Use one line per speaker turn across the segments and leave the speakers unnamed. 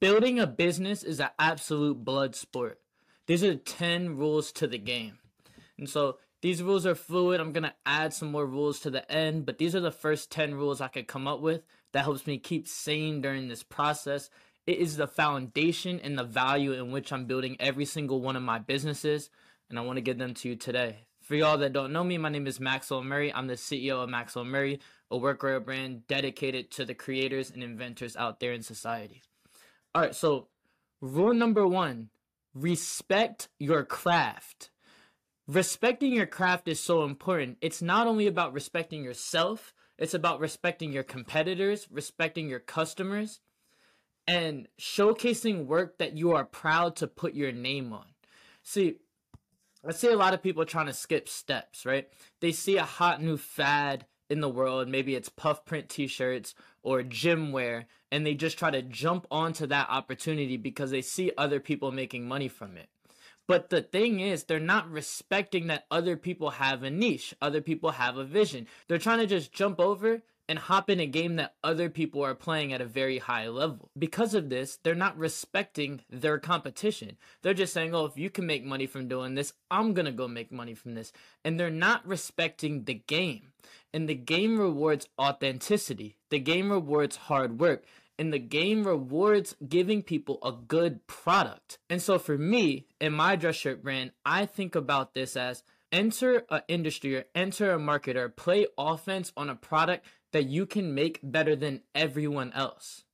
building a business is an absolute blood sport. These are 10 rules to the game. And so these rules are fluid. I'm going to add some more rules to the end, but these are the first 10 rules I could come up with that helps me keep sane during this process. It is the foundation and the value in which I'm building every single one of my businesses, and I want to give them to you today. For y'all that don't know me, my name is Maxwell Murray. I'm the CEO of Maxwell Murray, a workwear brand dedicated to the creators and inventors out there in society. All right, so rule number one respect your craft. Respecting your craft is so important. It's not only about respecting yourself, it's about respecting your competitors, respecting your customers, and showcasing work that you are proud to put your name on. See, I see a lot of people trying to skip steps, right? They see a hot new fad in the world, maybe it's puff print t shirts or gym wear, and they just try to jump onto that opportunity because they see other people making money from it. But the thing is, they're not respecting that other people have a niche, other people have a vision. They're trying to just jump over and hop in a game that other people are playing at a very high level. Because of this, they're not respecting their competition. They're just saying, oh, if you can make money from doing this, I'm gonna go make money from this. And they're not respecting the game. And the game rewards authenticity, the game rewards hard work. And the game rewards giving people a good product. And so for me, in my dress shirt brand, I think about this as enter an industry or enter a market or play offense on a product that you can make better than everyone else.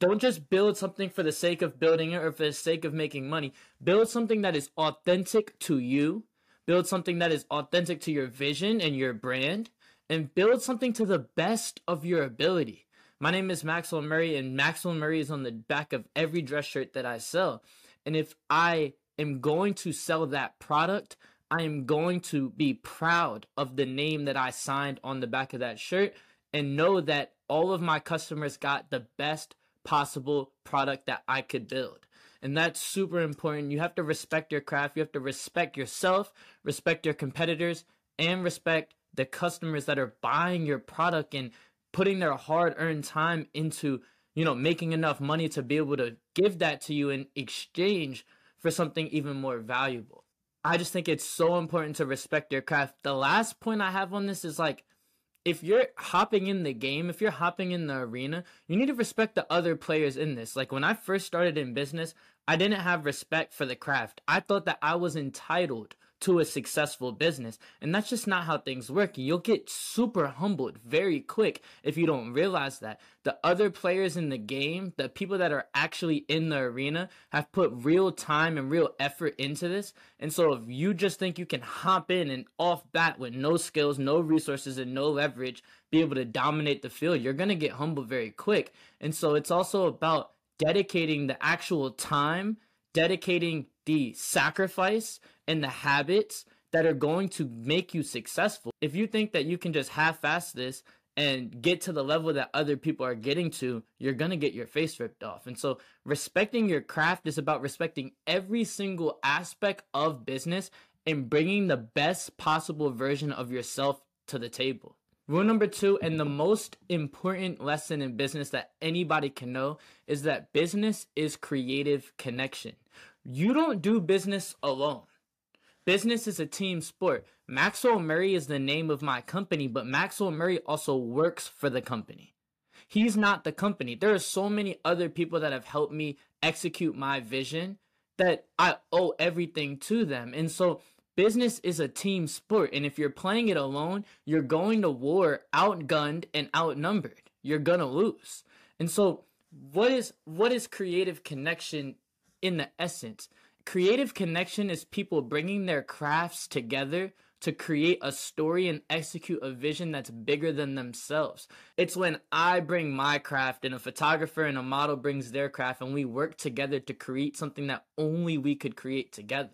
Don't just build something for the sake of building it or for the sake of making money. Build something that is authentic to you. Build something that is authentic to your vision and your brand. And build something to the best of your ability. My name is Maxwell Murray, and Maxwell Murray is on the back of every dress shirt that I sell. And if I am going to sell that product, I am going to be proud of the name that I signed on the back of that shirt and know that all of my customers got the best possible product that I could build. And that's super important. You have to respect your craft. You have to respect yourself, respect your competitors, and respect the customers that are buying your product and putting their hard earned time into, you know, making enough money to be able to give that to you in exchange for something even more valuable. I just think it's so important to respect your craft. The last point I have on this is like, if you're hopping in the game, if you're hopping in the arena, you need to respect the other players in this. Like when I first started in business, I didn't have respect for the craft. I thought that I was entitled to a successful business. And that's just not how things work. You'll get super humbled very quick if you don't realize that. The other players in the game, the people that are actually in the arena, have put real time and real effort into this. And so if you just think you can hop in and off bat with no skills, no resources, and no leverage, be able to dominate the field, you're going to get humbled very quick. And so it's also about dedicating the actual time, dedicating the sacrifice and the habits that are going to make you successful. If you think that you can just half fast this and get to the level that other people are getting to, you're going to get your face ripped off. And so, respecting your craft is about respecting every single aspect of business and bringing the best possible version of yourself to the table. Rule number two, and the most important lesson in business that anybody can know, is that business is creative connection. You don't do business alone. Business is a team sport. Maxwell Murray is the name of my company, but Maxwell Murray also works for the company. He's not the company. There are so many other people that have helped me execute my vision that I owe everything to them. And so business is a team sport. And if you're playing it alone, you're going to war outgunned and outnumbered. You're going to lose. And so what is what is creative connection in the essence? creative connection is people bringing their crafts together to create a story and execute a vision that's bigger than themselves. It's when I bring my craft and a photographer and a model brings their craft and we work together to create something that only we could create together.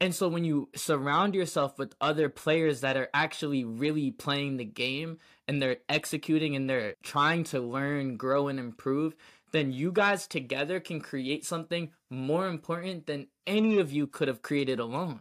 And so when you surround yourself with other players that are actually really playing the game and they're executing and they're trying to learn, grow, and improve, then you guys together can create something more important than any of you could have created alone.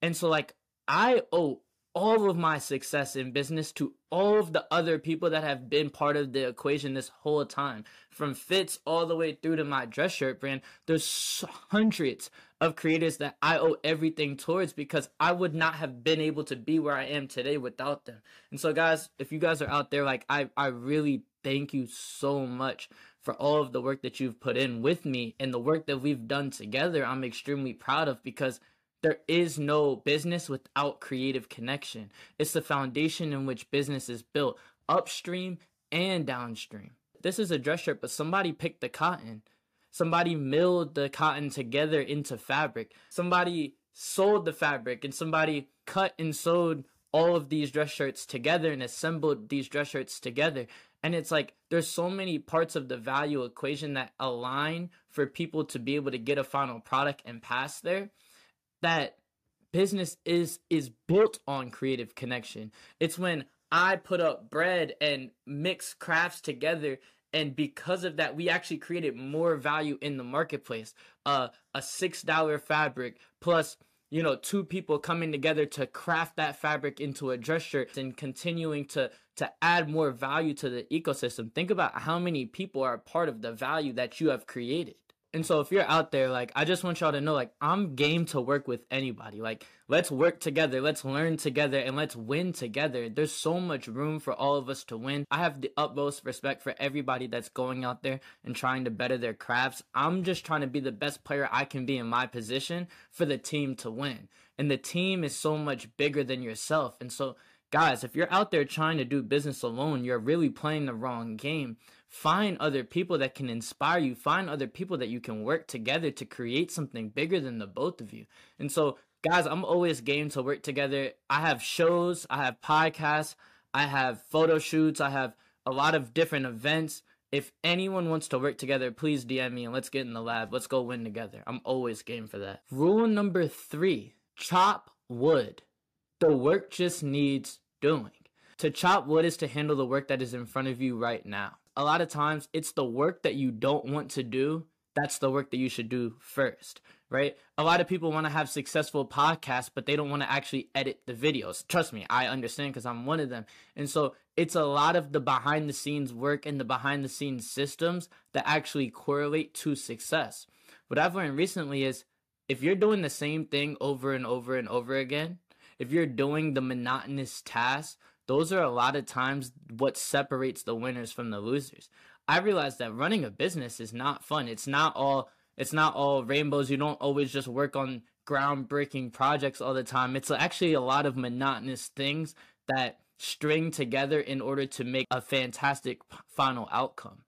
And so, like, I owe all of my success in business to all of the other people that have been part of the equation this whole time. From Fitz all the way through to my dress shirt brand, there's hundreds of creators that I owe everything towards because I would not have been able to be where I am today without them. And so guys, if you guys are out there like I I really thank you so much for all of the work that you've put in with me and the work that we've done together. I'm extremely proud of because there is no business without creative connection. It's the foundation in which business is built, upstream and downstream. This is a dress shirt, but somebody picked the cotton. Somebody milled the cotton together into fabric. Somebody sold the fabric and somebody cut and sewed all of these dress shirts together and assembled these dress shirts together. And it's like there's so many parts of the value equation that align for people to be able to get a final product and pass there that business is is built on creative connection. It's when I put up bread and mix crafts together and because of that we actually created more value in the marketplace. Uh a $6 fabric plus you know two people coming together to craft that fabric into a dress shirt and continuing to to add more value to the ecosystem. Think about how many people are part of the value that you have created and so if you're out there, like I just want y'all to know, like I'm game to work with anybody. Like let's work together, let's learn together, and let's win together. There's so much room for all of us to win. I have the utmost respect for everybody that's going out there and trying to better their crafts. I'm just trying to be the best player I can be in my position for the team to win. And the team is so much bigger than yourself. And so guys, if you're out there trying to do business alone, you're really playing the wrong game Find other people that can inspire you. Find other people that you can work together to create something bigger than the both of you. And so, guys, I'm always game to work together. I have shows, I have podcasts, I have photo shoots, I have a lot of different events. If anyone wants to work together, please DM me and let's get in the lab. Let's go win together. I'm always game for that. Rule number three chop wood. The work just needs doing. To chop wood is to handle the work that is in front of you right now a lot of times it's the work that you don't want to do that's the work that you should do first, right? A lot of people want to have successful podcasts, but they don't want to actually edit the videos. Trust me, I understand because I'm one of them. And so it's a lot of the behind the scenes work and the behind the scenes systems that actually correlate to success. What I've learned recently is if you're doing the same thing over and over and over again, if you're doing the monotonous tasks, those are a lot of times what separates the winners from the losers. I realized that running a business is not fun. It's not all it's not all rainbows. You don't always just work on groundbreaking projects all the time. It's actually a lot of monotonous things that string together in order to make a fantastic final outcome.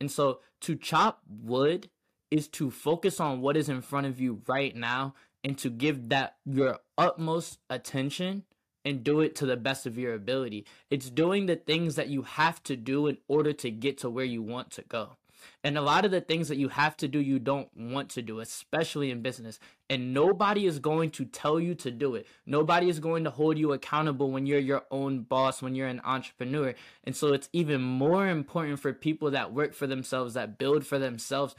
And so to chop wood is to focus on what is in front of you right now and to give that your utmost attention and do it to the best of your ability. It's doing the things that you have to do in order to get to where you want to go. And a lot of the things that you have to do, you don't want to do, especially in business. And nobody is going to tell you to do it. Nobody is going to hold you accountable when you're your own boss, when you're an entrepreneur. And so it's even more important for people that work for themselves, that build for themselves,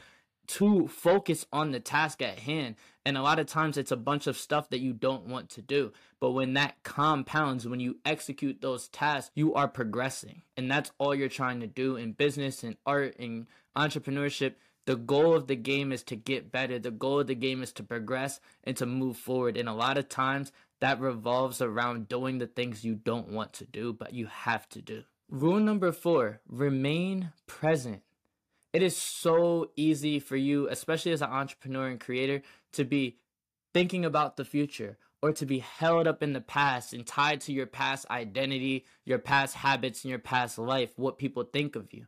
to focus on the task at hand. And a lot of times it's a bunch of stuff that you don't want to do. But when that compounds, when you execute those tasks, you are progressing. And that's all you're trying to do in business and art and entrepreneurship. The goal of the game is to get better. The goal of the game is to progress and to move forward. And a lot of times that revolves around doing the things you don't want to do, but you have to do. Rule number four remain present it is so easy for you, especially as an entrepreneur and creator, to be thinking about the future or to be held up in the past and tied to your past identity, your past habits, and your past life, what people think of you.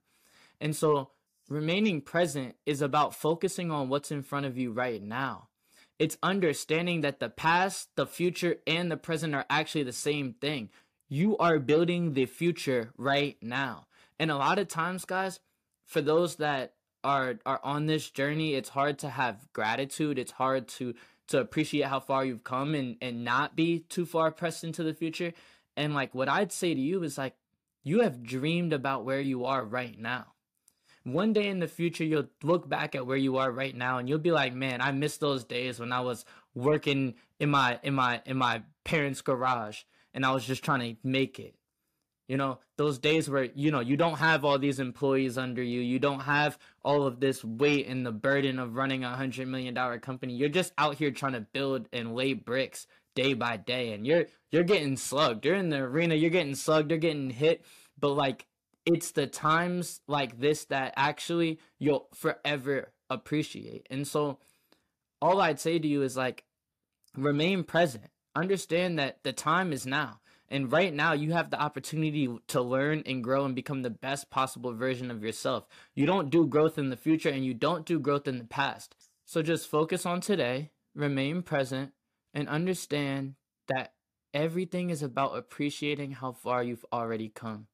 And so, remaining present is about focusing on what's in front of you right now. It's understanding that the past, the future, and the present are actually the same thing. You are building the future right now. And a lot of times, guys, for those that are are on this journey, it's hard to have gratitude. It's hard to to appreciate how far you've come and and not be too far pressed into the future. And like what I'd say to you is like you have dreamed about where you are right now. One day in the future you'll look back at where you are right now and you'll be like, "Man, I miss those days when I was working in my in my in my parents' garage." and I was just trying to make it. You know, those days where, you know, you don't have all these employees under you, you don't have all of this weight and the burden of running a hundred million dollar company. You're just out here trying to build and lay bricks day by day and you're you're getting slugged. You're in the arena, you're getting slugged, you're getting hit, but like it's the times like this that actually you'll forever appreciate. And so all I'd say to you is like remain present. Understand that the time is now. And right now, you have the opportunity to learn and grow and become the best possible version of yourself. You don't do growth in the future and you don't do growth in the past. So just focus on today, remain present, and understand that everything is about appreciating how far you've already come.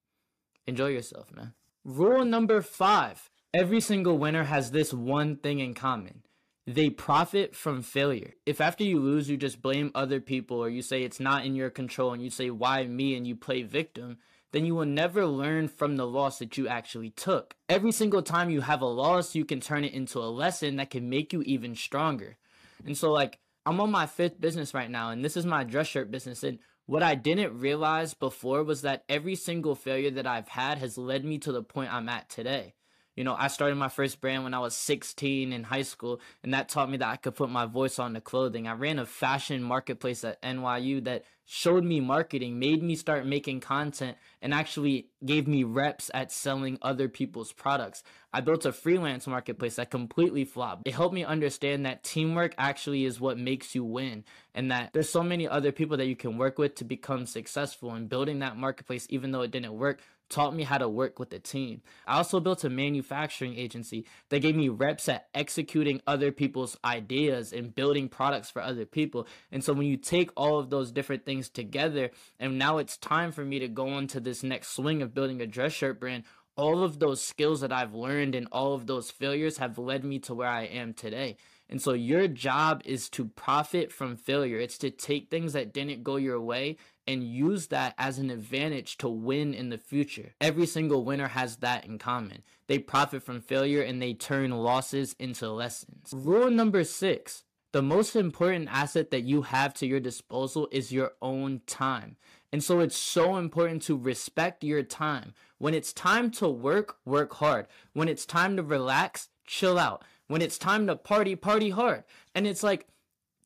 Enjoy yourself, man. Rule number five every single winner has this one thing in common they profit from failure. If after you lose, you just blame other people or you say it's not in your control and you say, why me? and you play victim, then you will never learn from the loss that you actually took. Every single time you have a loss, you can turn it into a lesson that can make you even stronger. And so, like, I'm on my fifth business right now, and this is my dress shirt business. And what I didn't realize before was that every single failure that I've had has led me to the point I'm at today. You know, I started my first brand when I was 16 in high school, and that taught me that I could put my voice on the clothing. I ran a fashion marketplace at NYU that showed me marketing, made me start making content, and actually gave me reps at selling other people's products. I built a freelance marketplace that completely flopped. It helped me understand that teamwork actually is what makes you win, and that there's so many other people that you can work with to become successful. And building that marketplace, even though it didn't work, taught me how to work with a team. I also built a manufacturing agency that gave me reps at executing other people's ideas and building products for other people. And so when you take all of those different things together, and now it's time for me to go on to this next swing of building a dress shirt brand, all of those skills that I've learned and all of those failures have led me to where I am today. And so your job is to profit from failure. It's to take things that didn't go your way and use that as an advantage to win in the future. Every single winner has that in common. They profit from failure and they turn losses into lessons. Rule number six the most important asset that you have to your disposal is your own time. And so it's so important to respect your time. When it's time to work, work hard. When it's time to relax, chill out. When it's time to party, party hard. And it's like,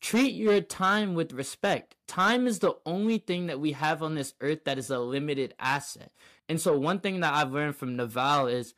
treat your time with respect. Time is the only thing that we have on this earth that is a limited asset. And so, one thing that I've learned from Naval is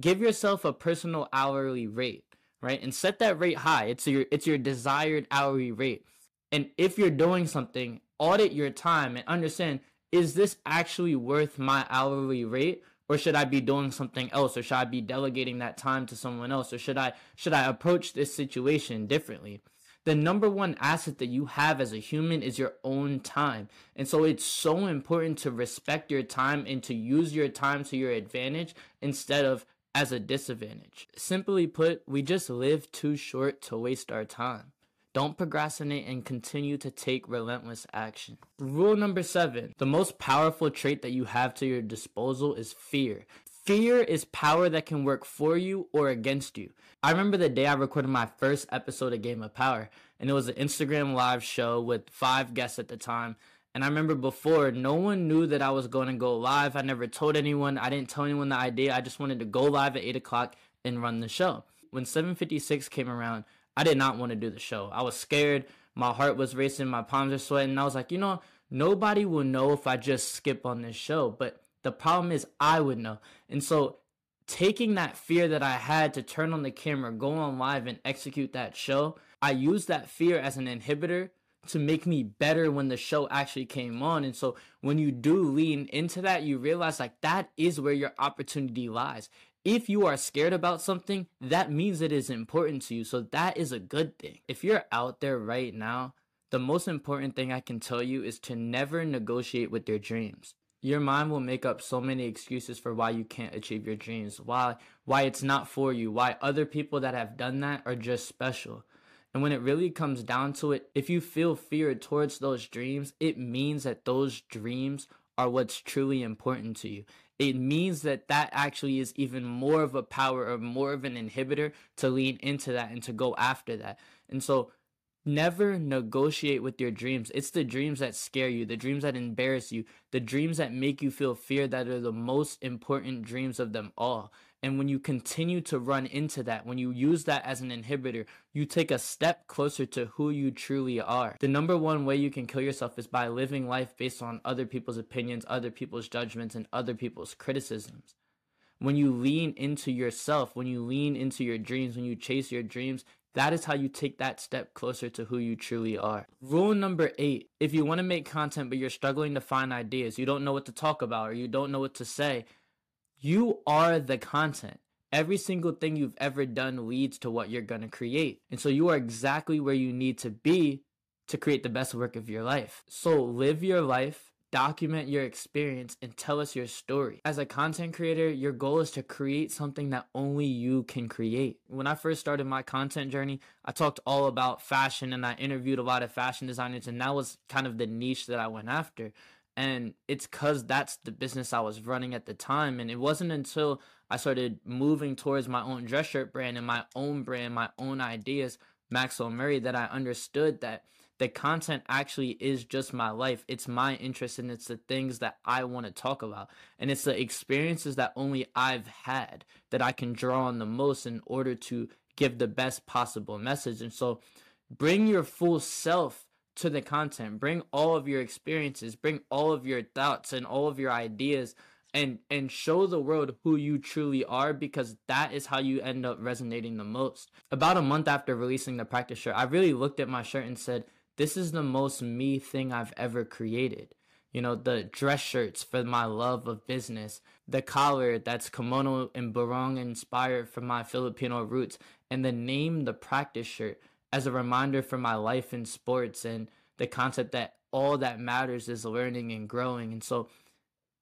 give yourself a personal hourly rate, right? And set that rate high. It's your it's your desired hourly rate. And if you're doing something, audit your time and understand is this actually worth my hourly rate or should I be doing something else or should I be delegating that time to someone else or should I should I approach this situation differently? the number one asset that you have as a human is your own time. And so it's so important to respect your time and to use your time to your advantage instead of as a disadvantage. Simply put, we just live too short to waste our time. Don't procrastinate and continue to take relentless action. Rule number seven the most powerful trait that you have to your disposal is fear. Fear is power that can work for you or against you. I remember the day I recorded my first episode of Game of Power, and it was an Instagram live show with five guests at the time. And I remember before, no one knew that I was going to go live. I never told anyone. I didn't tell anyone the idea. I just wanted to go live at 8 o'clock and run the show. When 756 came around, I did not want to do the show. I was scared. My heart was racing. My palms are sweating. I was like, you know, nobody will know if I just skip on this show. But the problem is I would know. And so taking that fear that I had to turn on the camera, go on live and execute that show, I used that fear as an inhibitor to make me better when the show actually came on. And so when you do lean into that, you realize like that is where your opportunity lies. If you are scared about something, that means it is important to you. So that is a good thing. If you're out there right now, the most important thing I can tell you is to never negotiate with your dreams your mind will make up so many excuses for why you can't achieve your dreams, why why it's not for you, why other people that have done that are just special. And when it really comes down to it, if you feel fear towards those dreams, it means that those dreams are what's truly important to you. It means that that actually is even more of a power or more of an inhibitor to lean into that and to go after that. And so Never negotiate with your dreams. It's the dreams that scare you, the dreams that embarrass you, the dreams that make you feel fear that are the most important dreams of them all. And when you continue to run into that, when you use that as an inhibitor, you take a step closer to who you truly are. The number one way you can kill yourself is by living life based on other people's opinions, other people's judgments, and other people's criticisms. When you lean into yourself, when you lean into your dreams, when you chase your dreams, that is how you take that step closer to who you truly are. Rule number eight if you want to make content but you're struggling to find ideas, you don't know what to talk about, or you don't know what to say, you are the content. Every single thing you've ever done leads to what you're going to create. And so you are exactly where you need to be to create the best work of your life. So live your life, document your experience, and tell us your story. As a content creator, your goal is to create something that only you can create. When I first started my content journey, I talked all about fashion and I interviewed a lot of fashion designers, and that was kind of the niche that I went after and it's cuz that's the business I was running at the time and it wasn't until I started moving towards my own dress shirt brand and my own brand, my own ideas, Maxwell Murray that I understood that the content actually is just my life. It's my interest and it's the things that I want to talk about. And it's the experiences that only I've had that I can draw on the most in order to give the best possible message. And so bring your full self to the content. Bring all of your experiences, bring all of your thoughts and all of your ideas and and show the world who you truly are because that is how you end up resonating the most. About a month after releasing the practice shirt, I really looked at my shirt and said, "This is the most me thing I've ever created." You know, the dress shirts for my love of business, the collar that's kimono and barong inspired from my Filipino roots, and the name the practice shirt as a reminder for my life in sports and the concept that all that matters is learning and growing. And so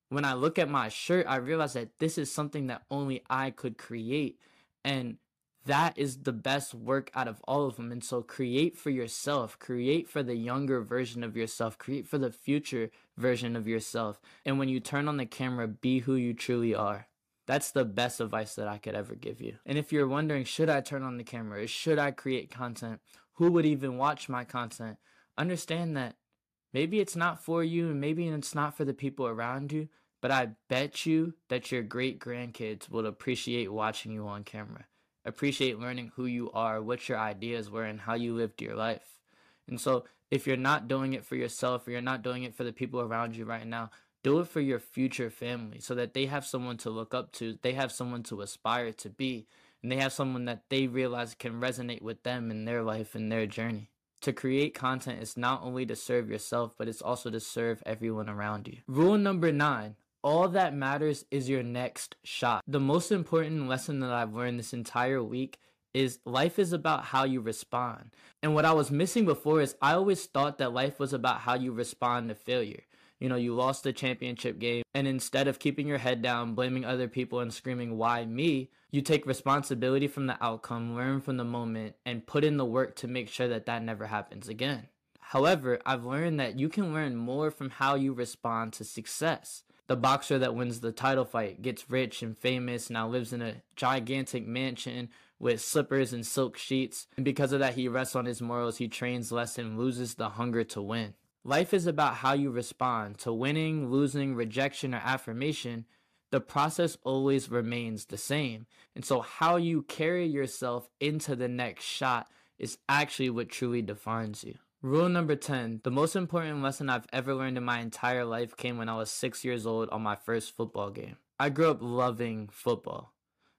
when I look at my shirt, I realize that this is something that only I could create. And that is the best work out of all of them. And so create for yourself, create for the younger version of yourself, create for the future version of yourself. And when you turn on the camera, be who you truly are. That's the best advice that I could ever give you. And if you're wondering, should I turn on the camera? Should I create content? Who would even watch my content? Understand that maybe it's not for you and maybe it's not for the people around you, but I bet you that your great grandkids will appreciate watching you on camera, appreciate learning who you are, what your ideas were, and how you lived your life. And so, if you're not doing it for yourself or you're not doing it for the people around you right now, do it for your future family so that they have someone to look up to, they have someone to aspire to be, and they have someone that they realize can resonate with them in their life and their journey. To create content is not only to serve yourself, but it's also to serve everyone around you. Rule number nine all that matters is your next shot. The most important lesson that I've learned this entire week is life is about how you respond. And what I was missing before is I always thought that life was about how you respond to failure you know, you lost the championship game. And instead of keeping your head down, blaming other people, and screaming, why me? You take responsibility from the outcome, learn from the moment, and put in the work to make sure that that never happens again. However, I've learned that you can learn more from how you respond to success. The boxer that wins the title fight gets rich and famous, now lives in a gigantic mansion with slippers and silk sheets. And because of that, he rests on his morals, he trains less and loses the hunger to win. Life is about how you respond to winning, losing, rejection, or affirmation. The process always remains the same. And so, how you carry yourself into the next shot is actually what truly defines you. Rule number 10 The most important lesson I've ever learned in my entire life came when I was six years old on my first football game. I grew up loving football.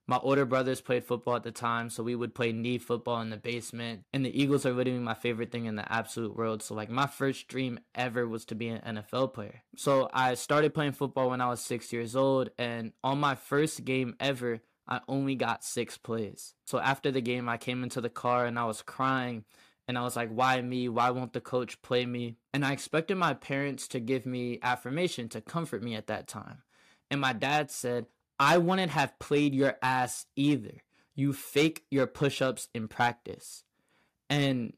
My older brothers played football at the time, so we would play knee football in the basement. And the Eagles are literally my favorite thing in the absolute world. So, like, my first dream ever was to be an NFL player. So, I started playing football when I was six years old. And on my first game ever, I only got six plays. So, after the game, I came into the car and I was crying. And I was like, why me? Why won't the coach play me? And I expected my parents to give me affirmation to comfort me at that time. And my dad said, I wouldn't have played your ass either. You fake your push ups in practice. And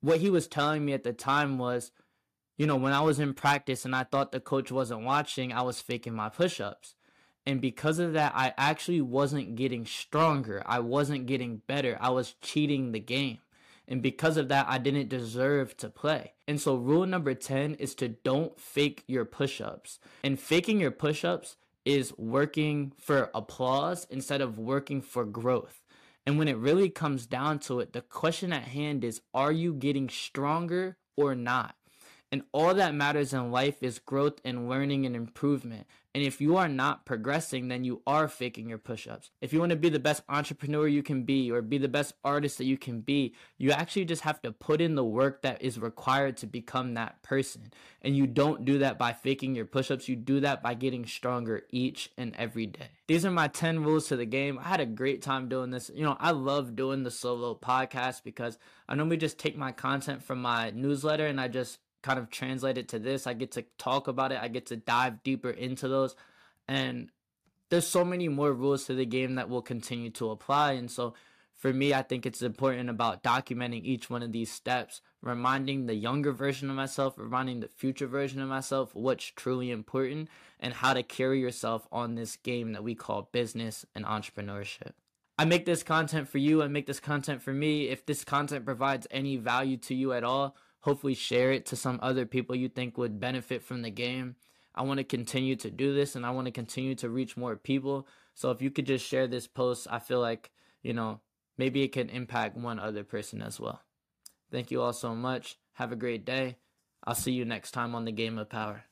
what he was telling me at the time was, you know, when I was in practice and I thought the coach wasn't watching, I was faking my push ups. And because of that, I actually wasn't getting stronger. I wasn't getting better. I was cheating the game. And because of that, I didn't deserve to play. And so, rule number 10 is to don't fake your push ups. And faking your push ups is working for applause instead of working for growth. And when it really comes down to it, the question at hand is are you getting stronger or not? And all that matters in life is growth and learning and improvement. And if you are not progressing, then you are faking your push ups. If you want to be the best entrepreneur you can be or be the best artist that you can be, you actually just have to put in the work that is required to become that person. And you don't do that by faking your push ups, you do that by getting stronger each and every day. These are my 10 rules to the game. I had a great time doing this. You know, I love doing the solo podcast because I normally just take my content from my newsletter and I just kind of translate it to this. I get to talk about it. I get to dive deeper into those. And there's so many more rules to the game that will continue to apply. And so for me, I think it's important about documenting each one of these steps, reminding the younger version of myself, reminding the future version of myself what's truly important and how to carry yourself on this game that we call business and entrepreneurship. I make this content for you. I make this content for me. If this content provides any value to you at all, hopefully share it to some other people you think would benefit from the game. I want to continue to do this and I want to continue to reach more people. So if you could just share this post, I feel like, you know, maybe it can impact one other person as well. Thank you all so much. Have a great day. I'll see you next time on the Game of Power.